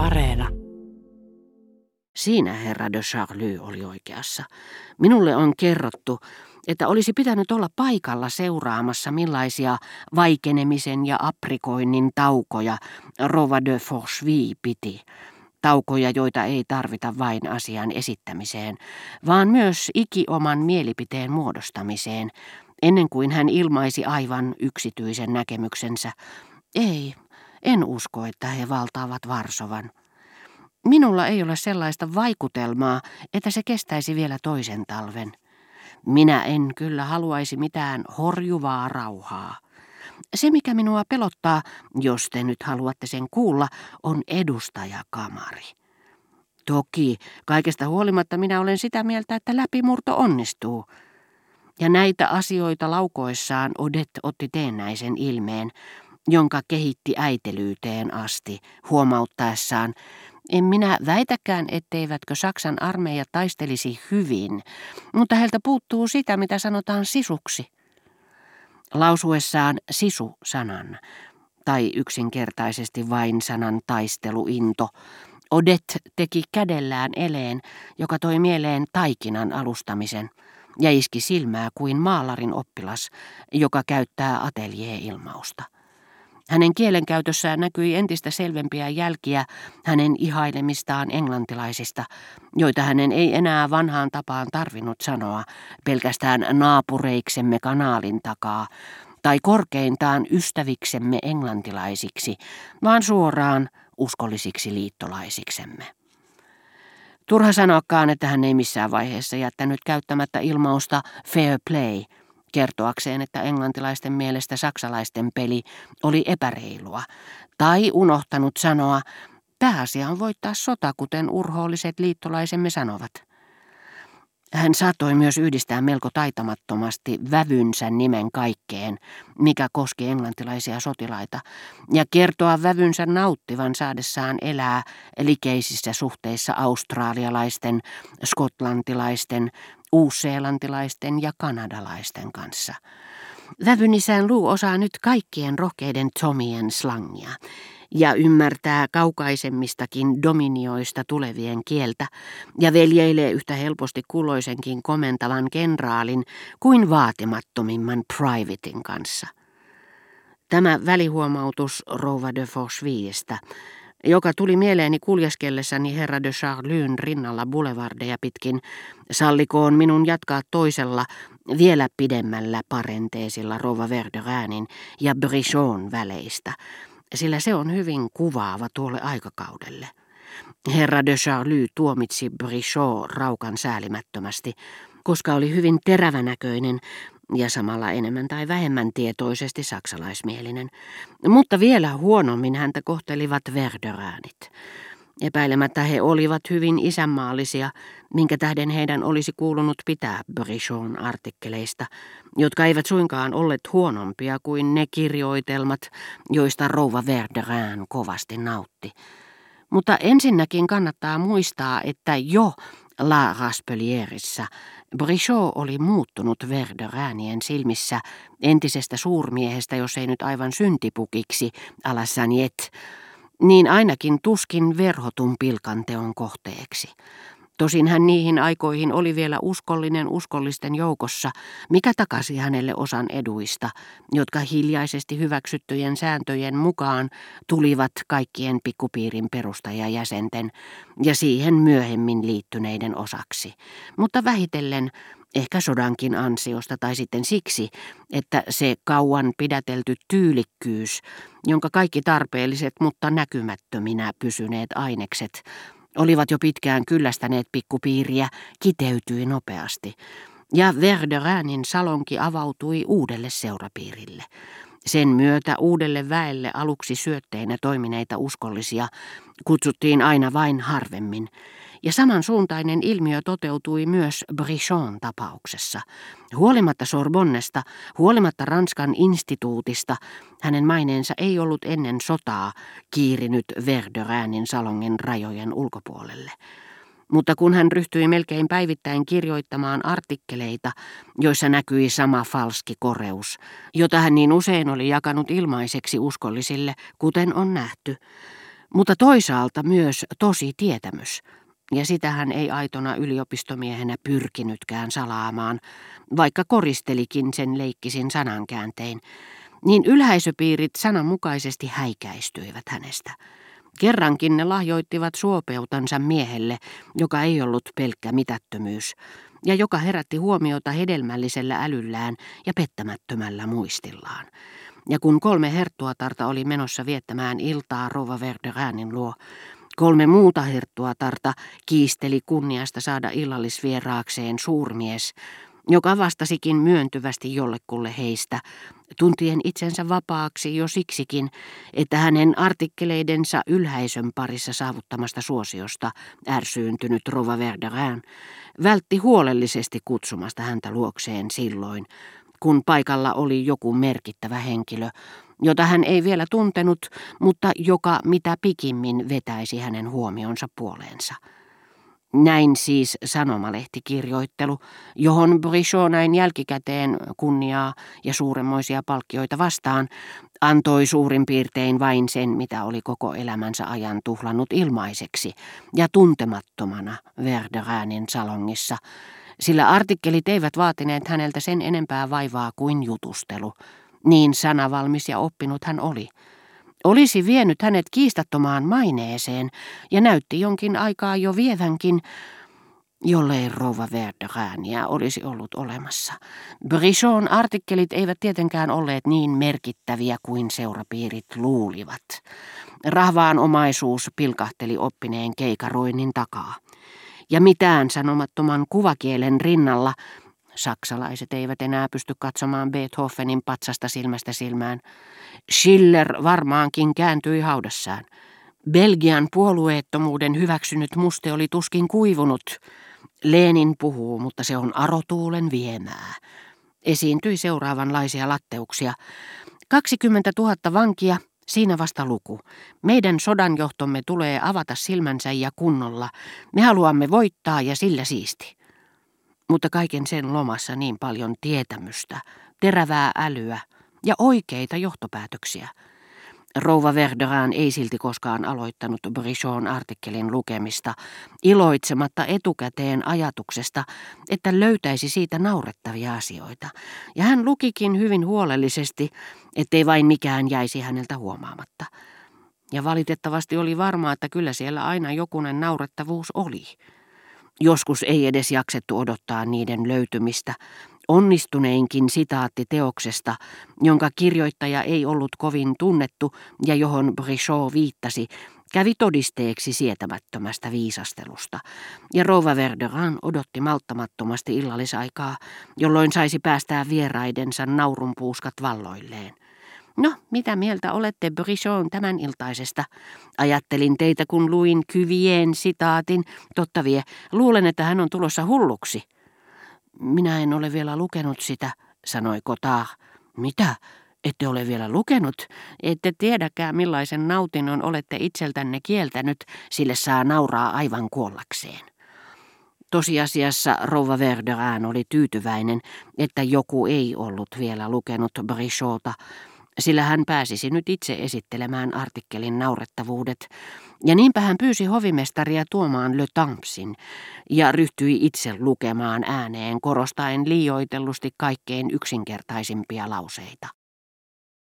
Areena. Siinä herra de Charlie oli oikeassa. Minulle on kerrottu, että olisi pitänyt olla paikalla seuraamassa millaisia vaikenemisen ja aprikoinnin taukoja Rova de Forcheville piti. Taukoja, joita ei tarvita vain asian esittämiseen, vaan myös ikioman mielipiteen muodostamiseen, ennen kuin hän ilmaisi aivan yksityisen näkemyksensä. Ei, en usko, että he valtaavat Varsovan. Minulla ei ole sellaista vaikutelmaa, että se kestäisi vielä toisen talven. Minä en kyllä haluaisi mitään horjuvaa rauhaa. Se, mikä minua pelottaa, jos te nyt haluatte sen kuulla, on edustajakamari. Toki, kaikesta huolimatta minä olen sitä mieltä, että läpimurto onnistuu. Ja näitä asioita laukoessaan Odet otti teennäisen ilmeen, jonka kehitti äitelyyteen asti, huomauttaessaan, en minä väitäkään, etteivätkö Saksan armeija taistelisi hyvin, mutta heiltä puuttuu sitä, mitä sanotaan sisuksi. Lausuessaan sisu-sanan, tai yksinkertaisesti vain sanan taisteluinto, Odet teki kädellään eleen, joka toi mieleen taikinan alustamisen, ja iski silmää kuin maalarin oppilas, joka käyttää ateljee-ilmausta. Hänen kielenkäytössään näkyi entistä selvempiä jälkiä hänen ihailemistaan englantilaisista, joita hänen ei enää vanhaan tapaan tarvinnut sanoa pelkästään naapureiksemme kanaalin takaa, tai korkeintaan ystäviksemme englantilaisiksi, vaan suoraan uskollisiksi liittolaisiksemme. Turha sanoakaan, että hän ei missään vaiheessa jättänyt käyttämättä ilmausta fair play – kertoakseen, että englantilaisten mielestä saksalaisten peli oli epäreilua, tai unohtanut sanoa, pääasia on voittaa sota, kuten urhoolliset liittolaisemme sanovat. Hän saattoi myös yhdistää melko taitamattomasti vävynsä nimen kaikkeen, mikä koski englantilaisia sotilaita, ja kertoa vävynsä nauttivan saadessaan elää likeisissä suhteissa australialaisten, skotlantilaisten, uusseelantilaisten ja kanadalaisten kanssa. Vävynisään Luu osaa nyt kaikkien rohkeiden Tomien slangia ja ymmärtää kaukaisemmistakin dominioista tulevien kieltä ja veljeilee yhtä helposti kuloisenkin komentavan kenraalin kuin vaatimattomimman privatein kanssa. Tämä välihuomautus Rouva de Forchevillestä joka tuli mieleeni kuljeskellessani herra de Charlyn rinnalla boulevardeja pitkin, sallikoon minun jatkaa toisella, vielä pidemmällä parenteesilla Rova Verderäänin ja Brichon väleistä, sillä se on hyvin kuvaava tuolle aikakaudelle. Herra de Charlie tuomitsi Brichot raukan säälimättömästi, koska oli hyvin terävänäköinen ja samalla enemmän tai vähemmän tietoisesti saksalaismielinen. Mutta vielä huonommin häntä kohtelivat Verderäänit. Epäilemättä he olivat hyvin isänmaallisia, minkä tähden heidän olisi kuulunut pitää Brichon artikkeleista, jotka eivät suinkaan olleet huonompia kuin ne kirjoitelmat, joista rouva Verderään kovasti nautti. Mutta ensinnäkin kannattaa muistaa, että jo La Raspelierissa Brichot oli muuttunut Verderäänien silmissä entisestä suurmiehestä, jos ei nyt aivan syntipukiksi, Alassaniet, niin ainakin tuskin verhotun pilkanteon kohteeksi. Tosin hän niihin aikoihin oli vielä uskollinen uskollisten joukossa, mikä takasi hänelle osan eduista, jotka hiljaisesti hyväksyttyjen sääntöjen mukaan tulivat kaikkien pikkupiirin perustajajäsenten ja siihen myöhemmin liittyneiden osaksi. Mutta vähitellen ehkä sodankin ansiosta tai sitten siksi, että se kauan pidätelty tyylikkyys, jonka kaikki tarpeelliset mutta näkymättöminä pysyneet ainekset olivat jo pitkään kyllästäneet pikkupiiriä, kiteytyi nopeasti, ja Verderäänin salonki avautui uudelle seurapiirille. Sen myötä uudelle väelle aluksi syötteinä toimineita uskollisia kutsuttiin aina vain harvemmin, ja samansuuntainen ilmiö toteutui myös Brichon tapauksessa. Huolimatta Sorbonnesta, huolimatta Ranskan instituutista, hänen maineensa ei ollut ennen sotaa kiirinyt Verderäänin salongen rajojen ulkopuolelle. Mutta kun hän ryhtyi melkein päivittäin kirjoittamaan artikkeleita, joissa näkyi sama falski koreus, jota hän niin usein oli jakanut ilmaiseksi uskollisille, kuten on nähty, mutta toisaalta myös tosi tietämys, ja sitä hän ei aitona yliopistomiehenä pyrkinytkään salaamaan, vaikka koristelikin sen leikkisin sanankääntein, niin ylhäisöpiirit sananmukaisesti häikäistyivät hänestä. Kerrankin ne lahjoittivat suopeutansa miehelle, joka ei ollut pelkkä mitättömyys, ja joka herätti huomiota hedelmällisellä älyllään ja pettämättömällä muistillaan. Ja kun kolme herttuatarta oli menossa viettämään iltaa Rova Verderäänin luo, kolme muuta herttuatarta kiisteli kunniasta saada illallisvieraakseen suurmies, joka vastasikin myöntyvästi jollekulle heistä, tuntien itsensä vapaaksi jo siksikin, että hänen artikkeleidensa ylhäisön parissa saavuttamasta suosiosta ärsyyntynyt Rova Verderään vältti huolellisesti kutsumasta häntä luokseen silloin, kun paikalla oli joku merkittävä henkilö, jota hän ei vielä tuntenut, mutta joka mitä pikimmin vetäisi hänen huomionsa puoleensa. Näin siis sanomalehtikirjoittelu, johon Brichot näin jälkikäteen kunniaa ja suuremmoisia palkkioita vastaan, antoi suurin piirtein vain sen, mitä oli koko elämänsä ajan tuhlannut ilmaiseksi ja tuntemattomana Verderäänin salongissa, sillä artikkelit eivät vaatineet häneltä sen enempää vaivaa kuin jutustelu. Niin sanavalmis ja oppinut hän oli. Olisi vienyt hänet kiistattomaan maineeseen ja näytti jonkin aikaa jo vievänkin, jollei Rova Verderääniä olisi ollut olemassa. Brichon artikkelit eivät tietenkään olleet niin merkittäviä kuin seurapiirit luulivat. Rahvaan omaisuus pilkahteli oppineen keikaroinnin takaa. Ja mitään sanomattoman kuvakielen rinnalla Saksalaiset eivät enää pysty katsomaan Beethovenin patsasta silmästä silmään. Schiller varmaankin kääntyi haudassaan. Belgian puolueettomuuden hyväksynyt muste oli tuskin kuivunut. Lenin puhuu, mutta se on arotuulen viemää. Esiintyi seuraavanlaisia latteuksia. 20 000 vankia, siinä vasta luku. Meidän sodanjohtomme tulee avata silmänsä ja kunnolla. Me haluamme voittaa ja sillä siisti. Mutta kaiken sen lomassa niin paljon tietämystä, terävää älyä ja oikeita johtopäätöksiä. Rouva Verderan ei silti koskaan aloittanut Brichon artikkelin lukemista, iloitsematta etukäteen ajatuksesta, että löytäisi siitä naurettavia asioita. Ja hän lukikin hyvin huolellisesti, ettei vain mikään jäisi häneltä huomaamatta. Ja valitettavasti oli varmaa, että kyllä siellä aina jokunen naurettavuus oli. Joskus ei edes jaksettu odottaa niiden löytymistä. Onnistuneinkin sitaatti teoksesta, jonka kirjoittaja ei ollut kovin tunnettu ja johon Brichot viittasi, kävi todisteeksi sietämättömästä viisastelusta, ja Rova Verderan odotti malttamattomasti illallisaikaa, jolloin saisi päästää vieraidensa naurunpuuskat valloilleen. No, mitä mieltä olette Brichon tämän iltaisesta? Ajattelin teitä, kun luin Kyvien sitaatin. Totta vie, luulen, että hän on tulossa hulluksi. Minä en ole vielä lukenut sitä, sanoi Kotah. Mitä? Ette ole vielä lukenut? Ette tiedäkään millaisen nautinnon olette itseltänne kieltänyt, sille saa nauraa aivan kuollakseen. Tosiasiassa rouva Verderään oli tyytyväinen, että joku ei ollut vielä lukenut Brichota, sillä hän pääsisi nyt itse esittelemään artikkelin naurettavuudet, ja niinpä hän pyysi hovimestaria tuomaan Le Tampsin ja ryhtyi itse lukemaan ääneen korostaen liioitellusti kaikkein yksinkertaisimpia lauseita.